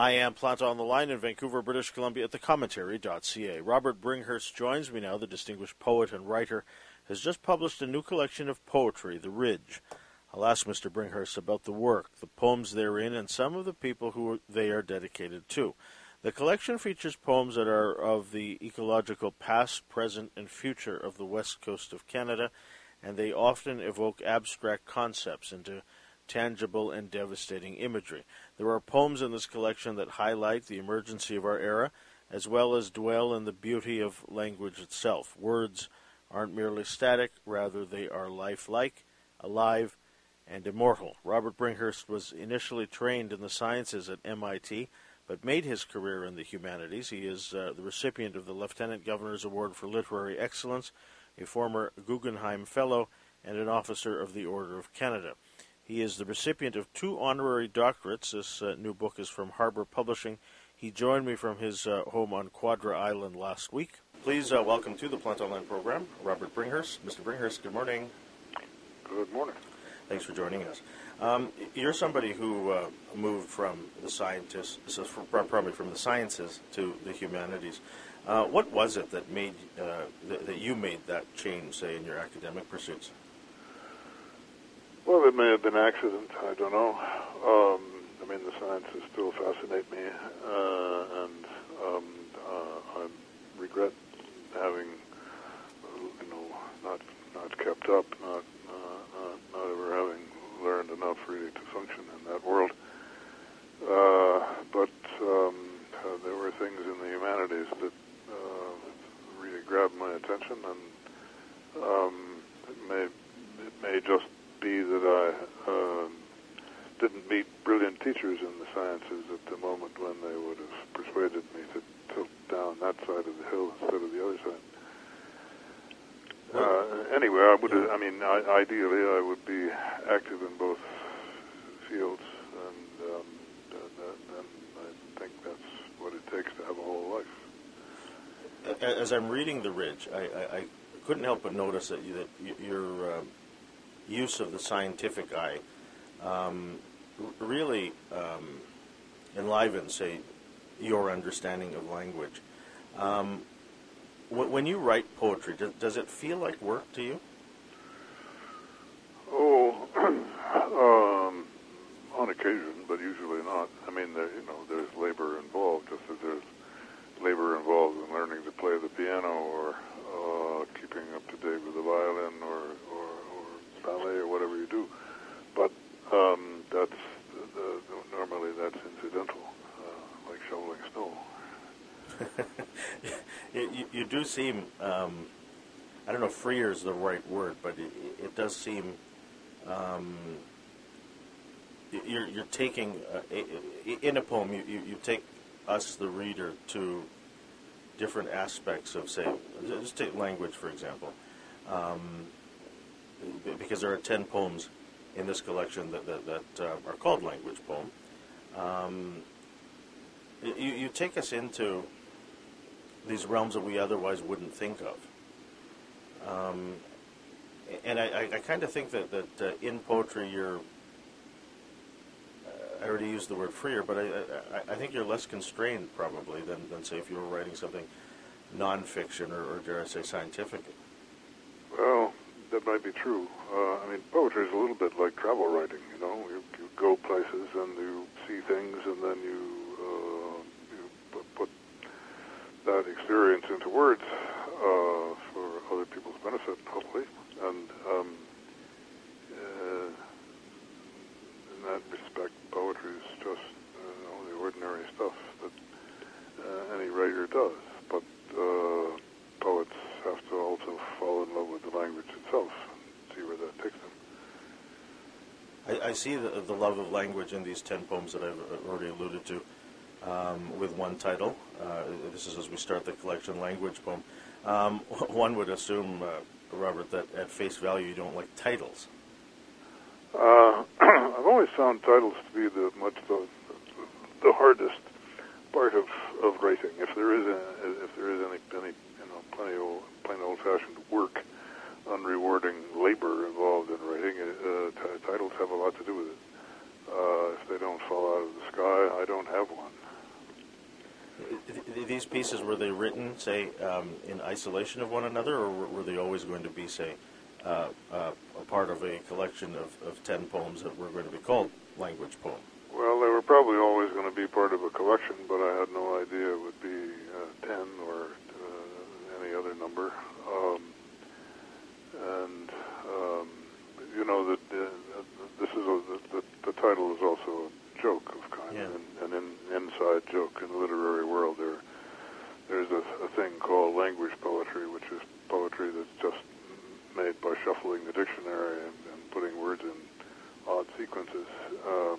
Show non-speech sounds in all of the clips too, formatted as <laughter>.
I am Planta on the line in Vancouver, British Columbia at thecommentary.ca. Robert Bringhurst joins me now, the distinguished poet and writer, has just published a new collection of poetry, The Ridge. I'll ask Mr. Bringhurst about the work, the poems therein, and some of the people who they are dedicated to. The collection features poems that are of the ecological past, present, and future of the west coast of Canada, and they often evoke abstract concepts into tangible and devastating imagery. There are poems in this collection that highlight the emergency of our era, as well as dwell in the beauty of language itself. Words aren't merely static, rather, they are lifelike, alive, and immortal. Robert Bringhurst was initially trained in the sciences at MIT, but made his career in the humanities. He is uh, the recipient of the Lieutenant Governor's Award for Literary Excellence, a former Guggenheim Fellow, and an officer of the Order of Canada. He is the recipient of two honorary doctorates. This uh, new book is from Harbour Publishing. He joined me from his uh, home on Quadra Island last week. Please uh, welcome to the Planta on the line program, Robert Bringhurst. Mr. Bringhurst, good morning. Good morning. Thanks for joining us. Um, you're somebody who uh, moved from the scientists, so probably from the sciences to the humanities. Uh, what was it that made uh, th- that you made that change, say, in your academic pursuits? Well, it may have been accident. I don't know. Um, I mean, the sciences still fascinate me, uh, and um, uh, I regret having, you know, not not kept up, not uh, not, not ever having learned enough really to function in that world. Uh, but um, uh, there were things in the humanities that uh, really grabbed my attention, and um, it may it may just be that I uh, didn't meet brilliant teachers in the sciences at the moment when they would have persuaded me to tilt down that side of the hill instead of the other side. Uh, anyway, I would. I mean, I, ideally, I would be active in both fields, and, um, and, and I think that's what it takes to have a whole life. As I'm reading The Ridge, I, I, I couldn't help but notice that, you, that your uh, use of the scientific eye um, really um, enlivens, say, your understanding of language. Um, when you write poetry, does, does, it feel like work to you? Oh, <clears throat> um, on occasion, but usually not. I mean, there, you know, there's labor involved, just as there's labor involved in learning to play the piano or uh, keeping up to date with the violin or ballet or whatever you do. But um, that's normally that's incidental, uh, like shoveling snow. <laughs> you, you, do seem, um, I don't know freer is the right word, but it, it does seem um, you're, you're taking, uh, in a poem, you, you, you take us, the reader, to different aspects of, say, just take language, for example. Um, because there are 10 poems in this collection that, that, that uh, are called language poem. Um, you, you take us into these realms that we otherwise wouldn't think of. Um, and I, I, I kind of think that, that uh, in poetry you're, uh, I already used the word freer, but I, I, I, think you're less constrained probably than, than say if you were writing something nonfiction or, or dare I say scientific. That might be true. Uh, I mean, poetry is a little bit like travel writing. You know, you, you go places and you see things, and then you put that experience into words uh, for other people's benefit, hopefully. And um, uh, in that respect, poetry is just uh, you know, the ordinary stuff that uh, any writer does. But uh, poets have to also fall in love with the language itself and see where that takes them. I, I see the, the love of language in these ten poems that I've already alluded to um, with one title. Uh, this is as we start the collection, language poem. Um, <laughs> one would assume, uh, Robert, that at face value you don't like titles. Uh, <clears throat> I've always found titles to be the much the, the hardest part of, of writing. If there is a, if there is any, any you know plenty old, plain old fashioned work, unrewarding labor involved in writing, uh, t- titles have a lot to do with it. Uh, if they don't fall out of the sky, I don't have one. These pieces were they written, say, um, in isolation of one another, or were they always going to be, say, uh, uh, a part of a collection of, of ten poems that were going to be called language poem? Well, they were probably always going to be part of a collection, but I had no idea it would be uh, ten or uh, any other number. Um, and um, you know that uh, this is a, the, the title is also a joke of kind, Yeah. an, an in, inside joke in the literary world. There, there's a, a thing called language poetry, which is poetry that's just made by shuffling the dictionary and, and putting words in odd sequences. Um,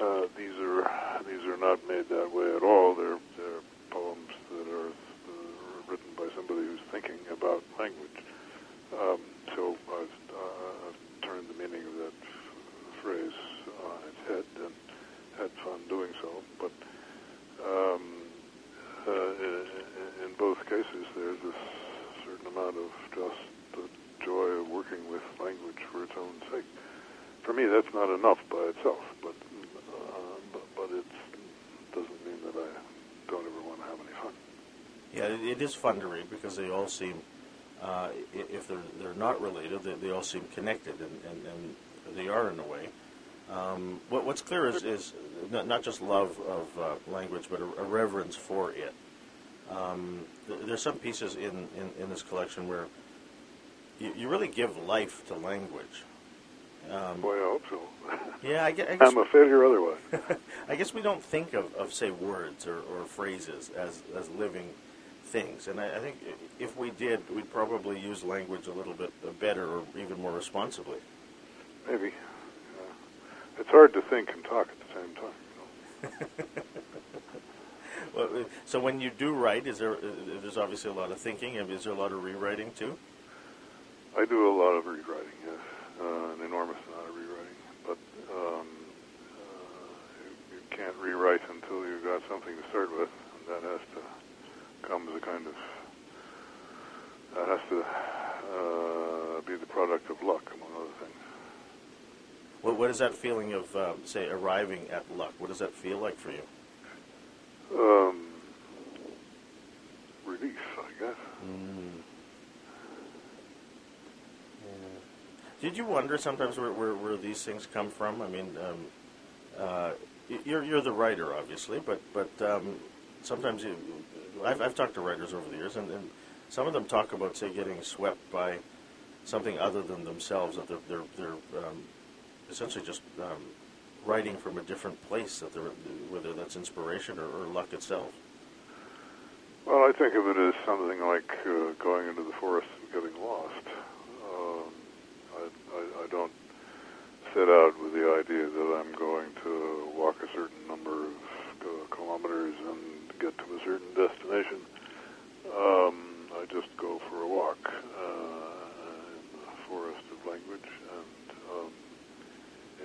uh, these are these are not made that way at all. They're they're poems that are uh, written by somebody who's thinking about language. Um, so I've, uh, I've turned the meaning of that f- phrase on its head and had fun doing so. But um, uh, in, in both cases, there's this certain amount of just the joy of working with language for its own sake. For me, that's not enough by itself, but uh, but, but it doesn't mean that I don't ever want to have any fun. Yeah, it, is fun to read because they all seem, uh, if they're they're not related, they, they all seem connected, and, and, and they are in a way. Um, what, what's clear is, is not, not just love of uh, language, but a, a reverence for it. Um, th- there's some pieces in, in, in this collection where you, you really give life to language. Um, Boy, I hope so. <laughs> yeah, I guess, I <laughs> guess I'm a failure otherwise. <laughs> I guess we don't think of, of say words or, or phrases as, as living things, and I, I think if we did, we'd probably use language a little bit better or even more responsibly. Maybe. Uh, it's hard to think and talk at the same time. You know? Well, uh, so when you do write, is there uh, there's obviously a lot of thinking, and is there a lot of rewriting too? I do a lot of rewriting, yes, uh, an enormous amount of rewriting. But um, uh, you, you can't rewrite until you've got something to start with, and that has to come as a kind of that has to uh, be the product of luck, among other things. What, what is that feeling of uh, say arriving at luck? What does that feel like for you? Um, relief, I guess. Did you wonder sometimes where, where, where these things come from? I mean, um, uh, you're, you're the writer, obviously, but but um, sometimes you, I've, I've talked to writers over the years, and, and some of them talk about, say, getting swept by something other than themselves, that they're, they're, they're um, essentially just um, writing from a different place, that they're, whether that's inspiration or, or luck itself. Well, I think of it as something like uh, going into the forest and getting lost. Um, I, I, I don't set out with the idea that I'm going to walk a certain number of uh, kilometers and get to a certain destination. Um, I just go for a walk uh, in the forest of language, and um,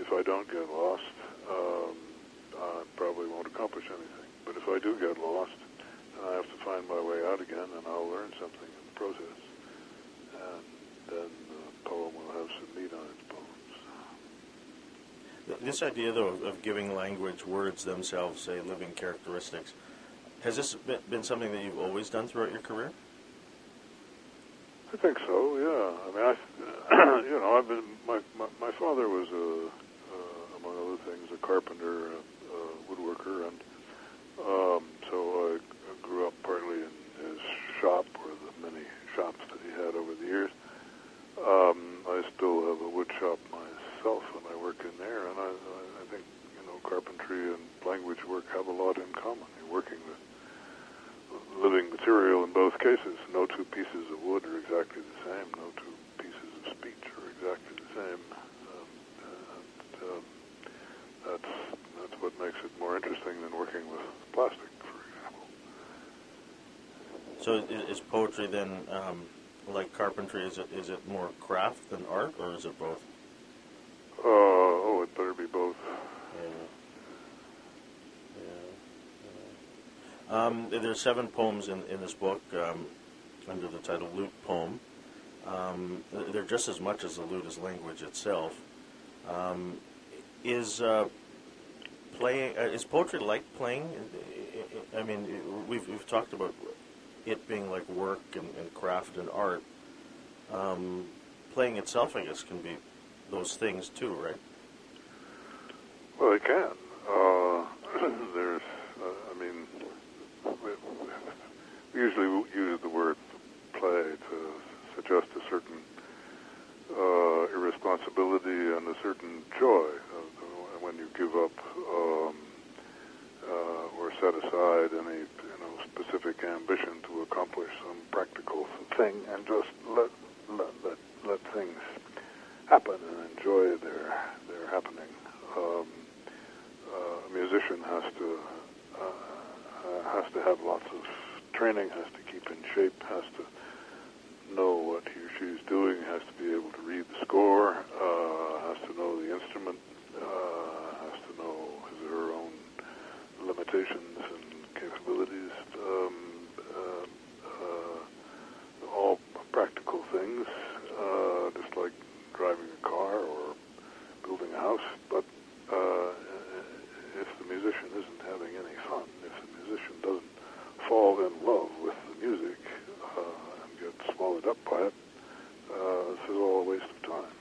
if I don't get lost, um, I probably won't accomplish anything. But if I do get lost, and I have to find my way out again, and I'll learn something in the process. And then the poem will have some meat on. Th- This idea, though, of, giving language, words themselves, say, living characteristics, has this been, something that you've always done throughout your career? I think so. Yeah. I mean, I, <clears throat> you know, I've been. My my, my father was a, uh, among other things, a carpenter, and a woodworker, and um, so I grew up partly in his shop, or the many shops that he had over the years. Um, I still have a wood shop myself, and I work in there, and I, I think you know, carpentry and language work have a lot in common. You're working with living material in both cases. No two pieces of wood are exactly the same. No two pieces of speech are exactly the same. Um, and, um, that's that's what makes it more interesting than working with plastic, for example. So is poetry then um, like carpentry? Is it is it more craft than art, or is it both? Uh, oh, it better be both. Yeah. Um, there's seven poems in, in this book um, under the title Lute Poem. Um, they're just as much as the lute as language itself. Um, is uh, playing uh, is poetry like playing I mean, we've we've talked about it being like work and, and craft and art. Um, playing itself, I guess, can be those things too, right? Well, it can. Uh, <clears throat> there's, uh, I mean, we usually use the word play to suggest a certain uh, irresponsibility and a certain joy uh, when you give up um, uh, or set aside any you know specific ambition to accomplish some practical thing and just let let let, let things happen and enjoy their their happening. Um, uh, a musician has to uh, has to have lots of training, has to keep in shape, has to know what he or she is doing, has to be able to read the score, uh, has to know the instrument, uh, has to know his or her own limitations and capabilities, um, uh, uh, all practical things, uh, just like driving a car or building a house. But uh, if the musician isn't having any fun, if the musician doesn't fall in love with the music, get swallowed up by it, uh, this is all a waste of time.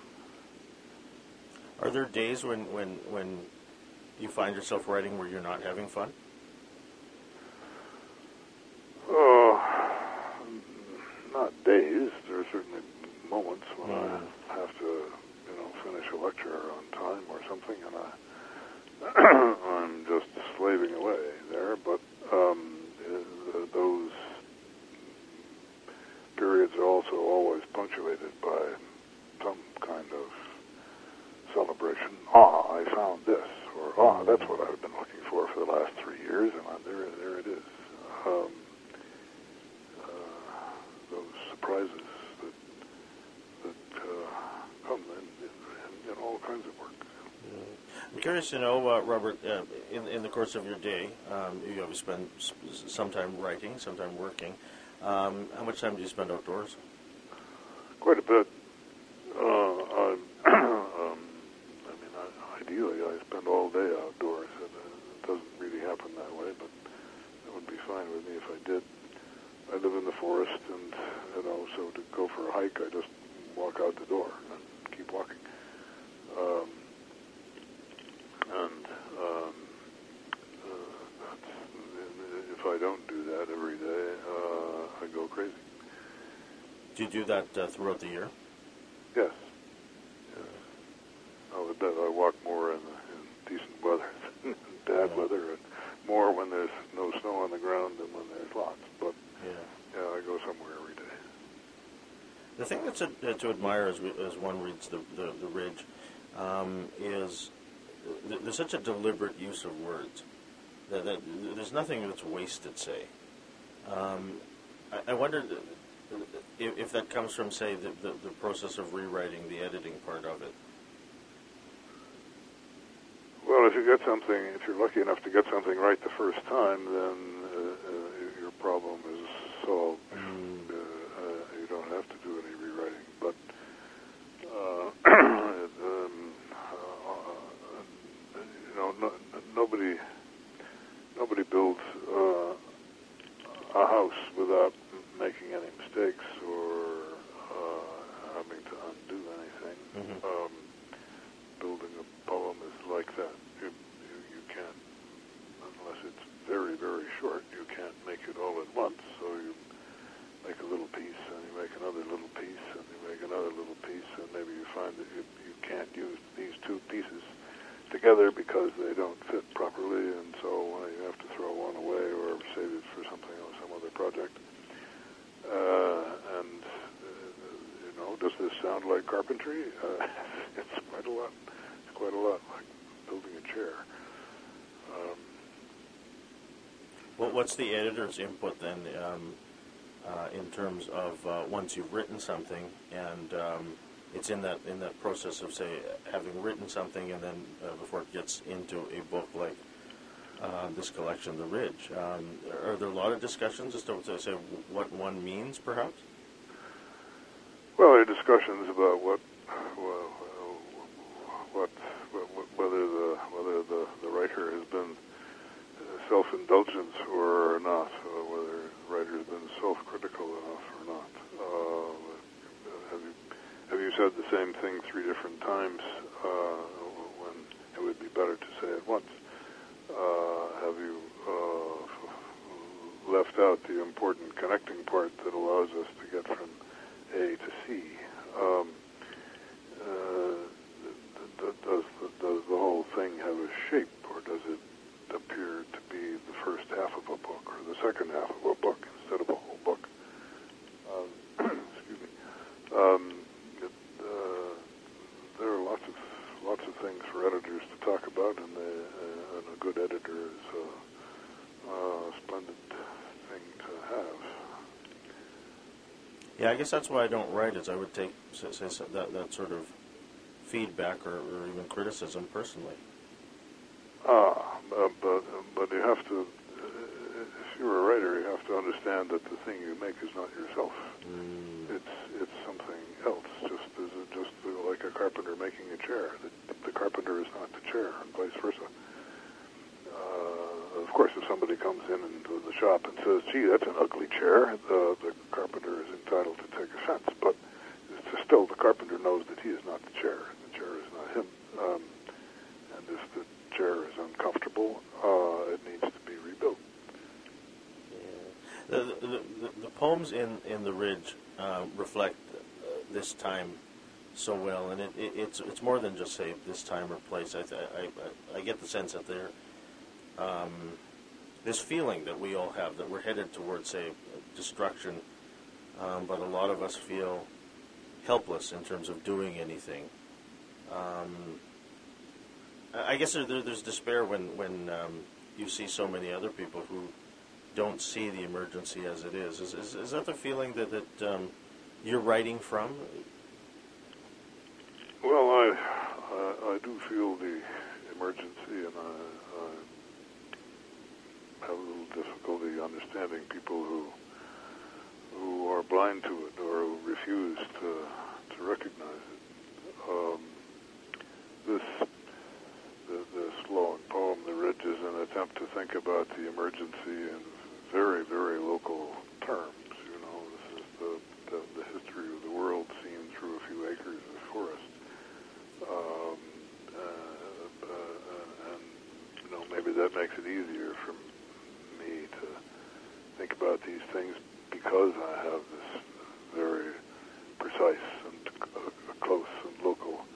Are there days when, when, when you find yourself writing where you're not having fun? Oh, not days. There are certainly moments when mm. I have to, you know, finish a lecture on time or something, and I, I'm just slaving away there. But um, uh, those periods are also always punctuated by some kind of celebration. Ah, I found this, or ah, that's what I've been looking for for the last three years, and I, there, there it is. Um, uh, those surprises that that uh, come in, in, in, all kinds of work. I'm curious to know, uh, Robert, uh, in, in the course of your day, um, you obviously spend some time writing, some time working. Um, how much time do you spend outdoors? Quite a bit. Uh, <clears throat> um, I mean, I, ideally, I spend all day outdoors. And, it doesn't really happen that way, but it would be fine with me if I did. I live in the forest, and you know, so to go for a hike, I just walk out the door and keep walking. Um, and um, uh, if I don't do that every day, uh, I go crazy. Do you do that uh, throughout the year? Yes. yes. I would bet I walk more in, in decent weather <laughs> than bad yeah. weather, and more when there's no snow on the ground than when there's lots. But yeah, yeah I go somewhere every day. The thing that's a, uh, to admire as, we, as one reads the, the, the Ridge um, is th- there's such a deliberate use of words. That, that there's nothing that's wasted, say. Um, I, I wonder if, if, that comes from, say, the, the, the, process of rewriting the editing part of it. Well, if you get something, if you're lucky enough to get something right the first time, then uh, uh, your problem is solved. Mm. Uh, uh you don't have to do any rewriting. But uh, um, uh, you know, no, nobody nobody builds a house without making any mistakes or uh, having to undo anything. Mm-hmm. Um, building a poem is like that. You, you, you can't, unless it's very, very short, you can't make it all at once. So you make a little piece, and you make another little piece, and you make another little piece, and maybe you find that you, you can't use these two pieces together because they don't fit properly, and so you have to throw one away or save it for something else, some other project. Uh, and uh, you know, does this sound like carpentry? Uh, <laughs> it's quite a lot. It's quite a lot like building a chair. Um, well, what's the editor's input then, um, uh, in terms of uh, once you've written something and um, it's in that in that process of say having written something and then uh, before it gets into a book like uh, this collection, The Ridge. Um, are there a lot of discussions as to, to say what one means, perhaps? Well, there are discussions about what, well, what, what whether the whether the, the writer has been self-indulgent or not, whether the writer's been self-critical enough or not. Uh, have you said the same thing three different times uh, when it would be better to say it once? Uh, have you uh, left out the important connecting part that allows us to get from A to C? Um, uh, does the, does the whole thing have a shape, or does it appear to be the first half of a book or the second half of a book instead of a whole book? Um, excuse me. Um, it, uh, there are lots of lots of things for editors to talk about, and, uh, and a good editor is a, a splendid thing to have. Yeah, I guess that's why I don't write. Is I would take that that sort of feedback or, or even criticism personally. Ah, uh, but but you have to. If you're a writer, you have to understand that the thing you make is not yourself. Mm. It's it's something else. Just as a, just like a carpenter making a chair. The, the carpenter is not the chair, and vice versa. Uh, of course, if somebody comes in into the shop and says, "Gee, that's an ugly chair," the, the carpenter is entitled to take offense. But still, the carpenter knows that he is not the chair. The chair is not him. Um, and if the chair is uncomfortable, uh, it needs to be rebuilt. Yeah. The, the, the, the, poems in, in the Ridge uh, reflect uh, this time so well, and it, it, it's it's more than just say this time or place. I I, I, get the sense that they're um, this feeling that we all have that we're headed towards say destruction, um, but a lot of us feel helpless in terms of doing anything. Um, I guess there, there's despair when when um, you see so many other people who don't see the emergency as it is. Is, is, is that the feeling that that um, you're writing from? Well, I, I, I do feel the emergency, and I, I have a little difficulty understanding people who who are blind to it or who refuse to to recognize it. Um, this the, this long poem, "The Ridge," is an attempt to think about the emergency in very, very local terms. You know, this is the, the, the history of the world seen through a few acres of forest. Um, uh, uh, and you know, maybe that makes it easier for me to think about these things because I have this very precise and uh, close and local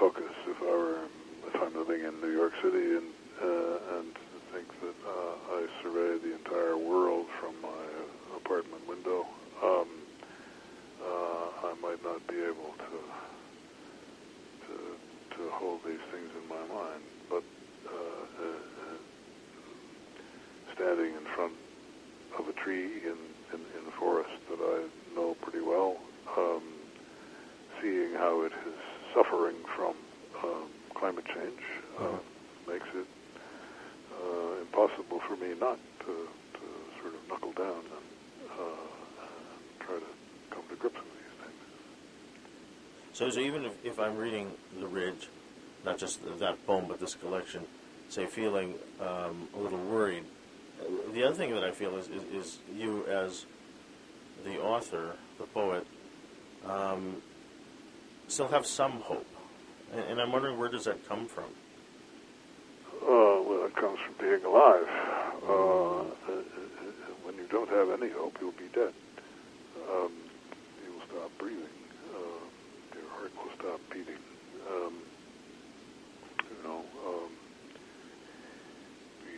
focus. If I were, if I'm living in New York City and uh, and think that uh, I survey the entire world from my apartment window, um, uh, I might not be able to to to hold these things in my mind. But uh, uh, standing in front of a tree in, in, in the forest that I know pretty well, um, seeing how it is suffering from um, climate change uh, makes it uh, impossible for me not to, to sort of knuckle down and, uh, and try to come to grips with these things. So, so even if, if I'm reading The Ridge, not just that poem, but this collection, say feeling um, a little worried, the other thing that I feel is, is, is you as the author, the poet, um, still have some hope. And, and, I'm wondering where does that come from? Uh, well, it comes from being alive. Uh, when you don't have any hope, you'll be dead. Um, you'll stop breathing. Uh, your heart will stop beating. Um, you know, um, we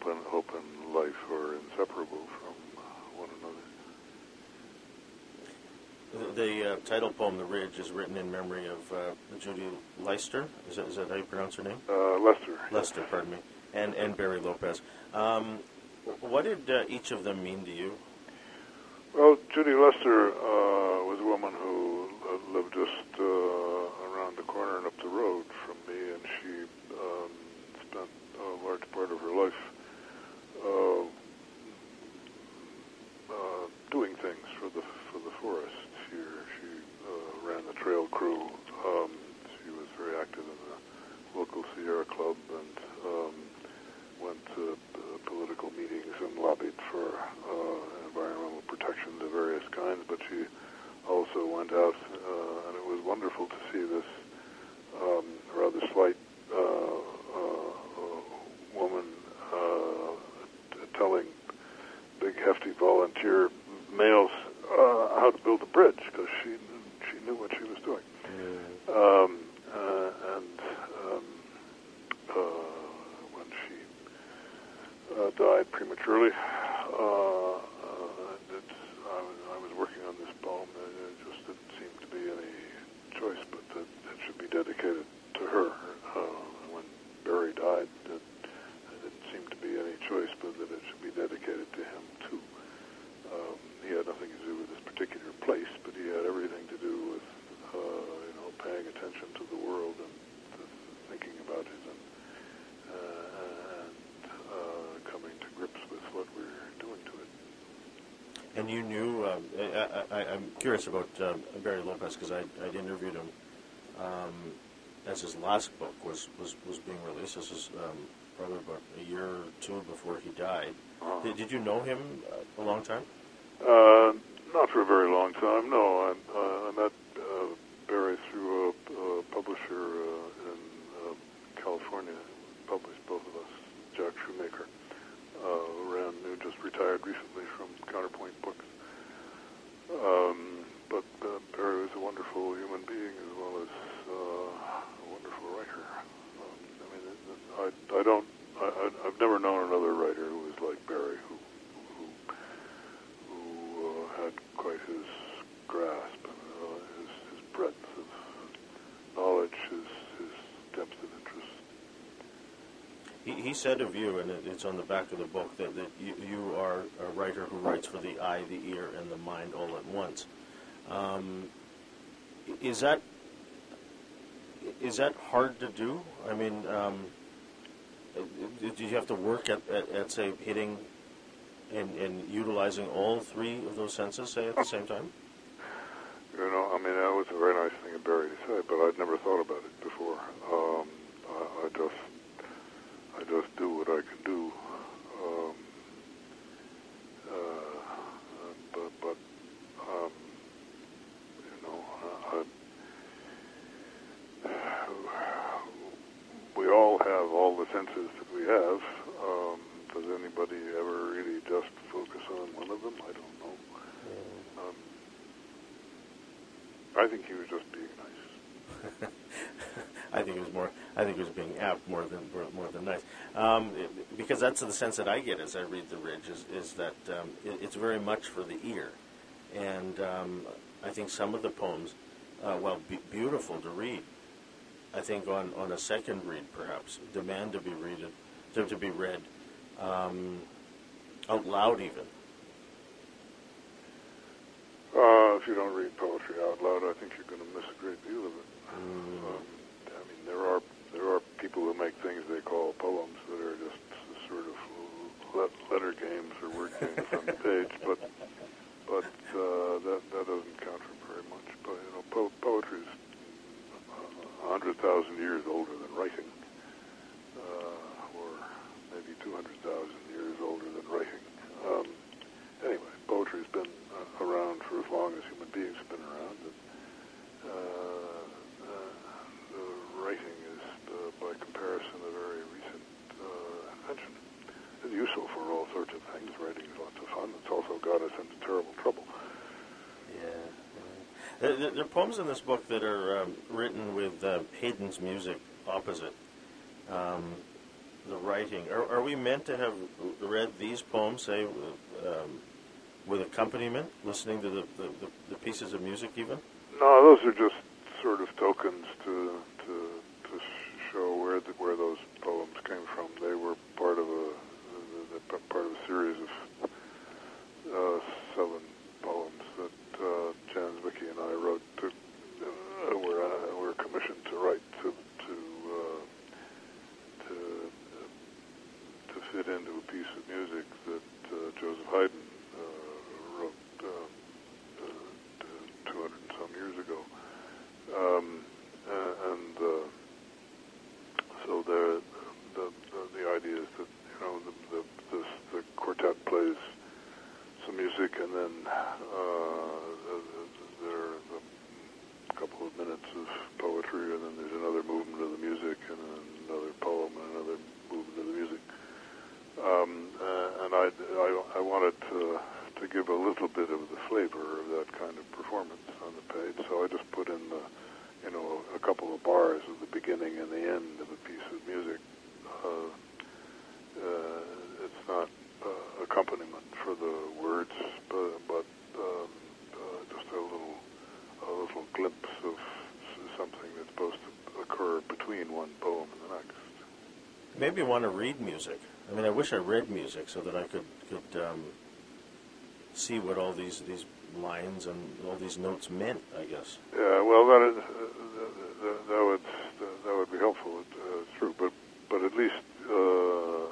hope and hope and life are inseparable from one another. The, the uh, title poem, "The Ridge," is written in memory of uh, Judy Leister. Is that, is that how you pronounce her name? Uh, Lester. Lester, pardon me, and and Barry Lopez. Um, what did uh, each of them mean to you? Well, Judy Lester uh, was a woman who lived just uh, around the corner and up the road from me, and she um, spent a large part of her life uh, uh, doing things for the for the forest here. She uh, ran the trail crew. Um, she was very active in the local Sierra Club and um, went to uh, political meetings and lobbied for uh, environmental protections of various kinds. But she also went out, and it was wonderful to see this um, rather slight. Uh, Telling big, hefty volunteer you knew, um, I, I, I'm curious about um, Barry Lopez because I, I'd interviewed him um, as his last book was, was, was being released. This was um, probably about a year or two before he died. Uh-huh. Did, did you know him uh, a long time? Uh, not for a very long time. No, I, uh, I met uh, Barry through a, a publisher uh, in uh, California. who Published both of us, Jack Shoemaker, uh, just retired recently from Counterpoint Books. Um, but uh, Barry was a wonderful human being as well as uh, a wonderful writer. Um, I mean, I, I don't, I, I've never known another writer who was like Barry, who, who who uh, had quite his grasp and uh, his, his breadth of knowledge, his, his depth of interest. He, he said of you, and it, it's on the back of the book, that, that you, you are a writer who writes for the eye, the ear, and the mind all at once. Um, is that is that hard to do? I mean, um, do you have to work at, at, at say, hitting and, and utilizing all three of those senses, say, at the same time? You know, I mean, that was a very nice thing of Barry to say, but I'd never thought about it before. Um, I, I just, I just do what I can do. Um, uh, but, but, um, you know, I, I, we all have all the senses that we have. Um, does anybody ever really just focus on one of them? I don't know. Um, I think he was just being nice. I think it was more. I think it was being apt more than more than nice, um, it- because that's the sense that I get as I read the Ridge is, is that um, it, it's very much for the ear, and um, I think some of the poems, uh, while be- beautiful to read, I think on, on a second read perhaps demand to be read to, to be read um, out loud even. Uh, if you don't read poetry out loud, I think you're going to miss a great deal of it. Mm. Um, I mean, there are there are people who make things they call poems that are just sort of let, letter games or word games on the page, but but uh, that that doesn't count for very much. But you know, po- poetry is a hundred thousand years older than writing, uh, or maybe two hundred thousand years older than writing. Um, anyway, poetry's been uh, around for as long as human beings have been around. And, uh, uh, the writing is, uh, by comparison, a very recent uh, invention. It's useful for all sorts of things. Writing is lots of fun. It's also got us into terrible trouble. Yeah. yeah. There, are poems in this book that are um, written with uh, Haydn's music opposite um, the writing. Are, are we meant to have read these poems, say, with, um, with accompaniment, listening to the, the, the, pieces of music even? No, those are just sort of tokens to to to show where the, where those poems came from. They were part of a part of a series of uh, seven poems that uh, Jan Zwicky and I wrote. To, uh, were uh, were commissioned to write to to uh, to uh, to fit into a piece of music that uh, Joseph Haydn uh, wrote. Uh, uh, 200 and some years ago. Um, uh, and uh, so the, the, the, the idea is that, you know, the, the, this, the quartet plays some music and then uh, there are a couple of minutes of poetry and then there's another movement of the music and then another poem and another movement of the music. Um, uh, and I, I, wanted to, to give a little bit of the flavor of that kind of performance on the page, so I just put in the, you know, a couple of bars at the beginning and the end of a piece of music. Uh, uh, it's not uh, accompaniment for the words, but, but um, uh, just a little, a little glimpse of something that's supposed to occur between one poem and the next. Maybe want to read music. I mean, I wish I read music so that I could um, see what all these these lines and all these notes meant. I guess. Yeah, well, that is, uh, that, that would that would be helpful. Uh, it's true, but but at least uh,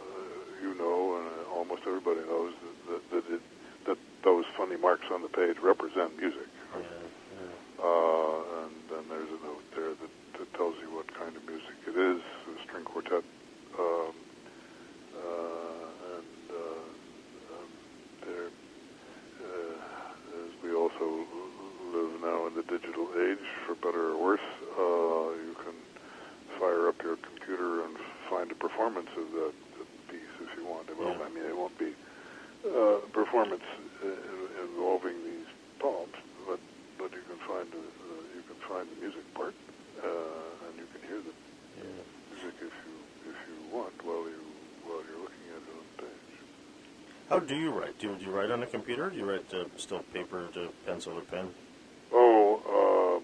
you know, and almost everybody knows that that, it, that those funny marks on the page represent music. Yeah, yeah. Uh, and then there's a note there that, that tells you what kind of music it is, a string quartet. Um, uh, and uh, um, there, uh, as we also live now in the digital age, for better or worse, uh, you can fire up your computer and find a performance of that piece if you want. Well, Yeah. I mean, it won't be uh, a performance uh, involving these poems, but but you can find the, uh, you can find the music part, uh, and you can hear the yeah. music if you if you want while you while you're looking at it on the page. How do you write? Do you, do you write on a computer? Do you write uh, still paper to pencil or pen? Oh, uh,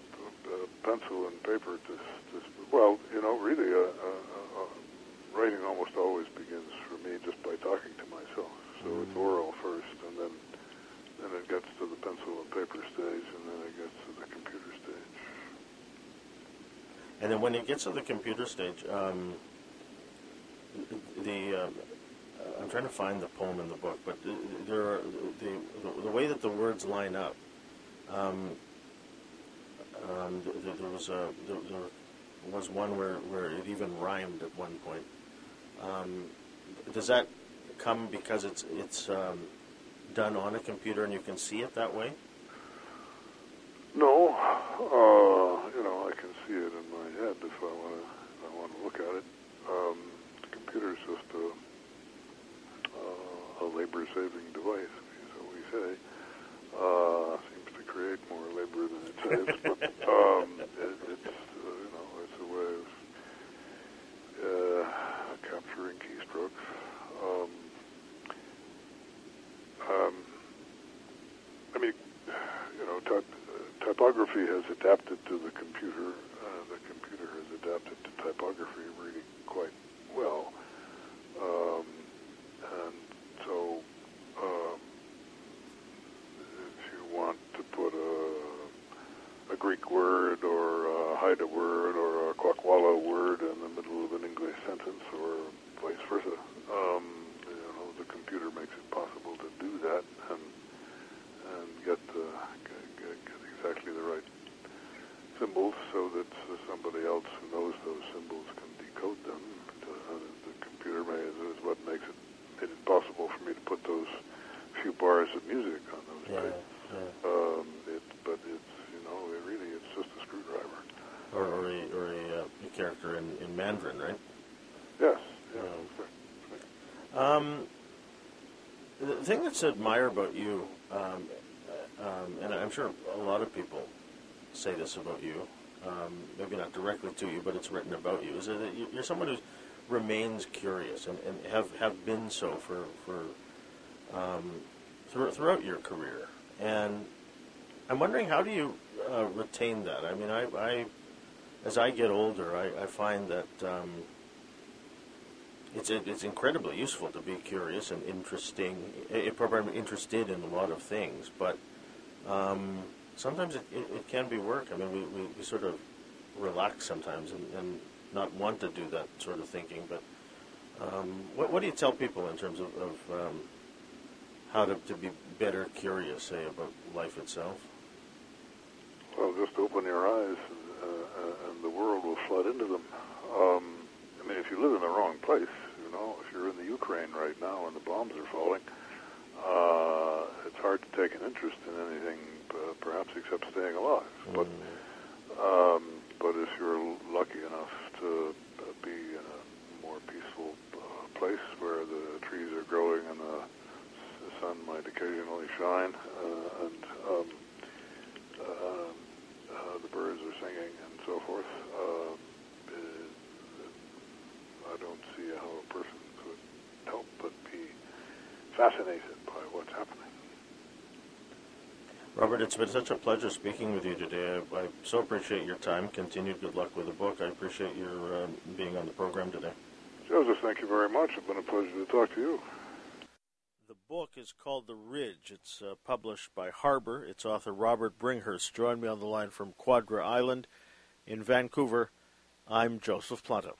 pencil and paper. Just, just well, you know, really, uh, uh, uh, writing almost always begins for me just by talking to myself. So it's oral first, and then then it gets to the pencil and paper stage, and then it gets to the computer stage. And then when it gets to the computer stage, um, the um, I'm trying to find the poem in the book, but there are the, the way that the words line up. Um, um, th- th- there was a there, there was one where, where it even rhymed at one point. Um, does that come because it's it's um, done on a computer and you can see it that way? No, uh, you know, I can see it in my head if I want to. I want to look at it. Um, the computer's just a labor-saving device, so we say. Uh, seems to create more labor than it saves, <laughs> but um, it, it's uh, you know, it's a way of uh, capturing keystrokes. Um, um, I mean, you know, type, uh, typography has adapted to the computer. Uh, the computer has adapted to typography really quite well. Um, and so, um, if you want to put a, a Greek word or a Haida word or a Kwakwala word in the middle of an English sentence or vice versa, um, you know, the computer makes it possible to do that and and get, uh, get, get, get exactly the right symbols so that uh, somebody else who knows those symbols can decode them. Uh, the computer may, is what makes it made it possible for me to put those few bars of music on those Yeah, pages. Yeah. Um, it, but it's you know it really it's just a screwdriver. Or, or a, or a, uh, a character in, in Mandarin, right? Yes. Yeah. Um, Um, the thing that's admire about you, um, um, and I'm sure a lot of people say this about you, um, maybe not directly to you, but it's written about you, is that you- you're someone who remains curious and, and have, have been so for, for um, thro- throughout your career. And I'm wondering, how do you uh, retain that? I mean, I, I as I get older, I, I find that um, it's it's incredibly useful to be curious and interesting, eh, probably interested in a lot of things. But um, sometimes it, it, it can be work. I mean, we, we, we sort of relax sometimes and, and not want to do that sort of thinking. But um, what, what do you tell people in terms of, of um, how to, to be better curious, say, about life itself? Well, just open your eyes, and, uh, and the world will flood into them. Um, I mean, if you live in the wrong place, you know, if you're in the Ukraine right now and the bombs are falling, uh, it's hard to take an interest in anything, uh, perhaps except staying alive. But um, but if you're lucky enough to uh, be in a more peaceful uh, place where the trees are growing and the really shine, uh, and um, uh, uh, the birds are singing and so forth. Uh, I don't see how a person could help but be fascinated by what's happening. Robert, it's been such a pleasure speaking with you today. I, I so appreciate your time. Continued good luck with the book. I appreciate your uh, being on the program today. Joseph, thank you very much. It's been a pleasure to talk to you. Book is called The Ridge. It's uh, published by Harbour. Its author, Robert Bringhurst, joined me on the line from Quadra Island in Vancouver. I'm Joseph Planta.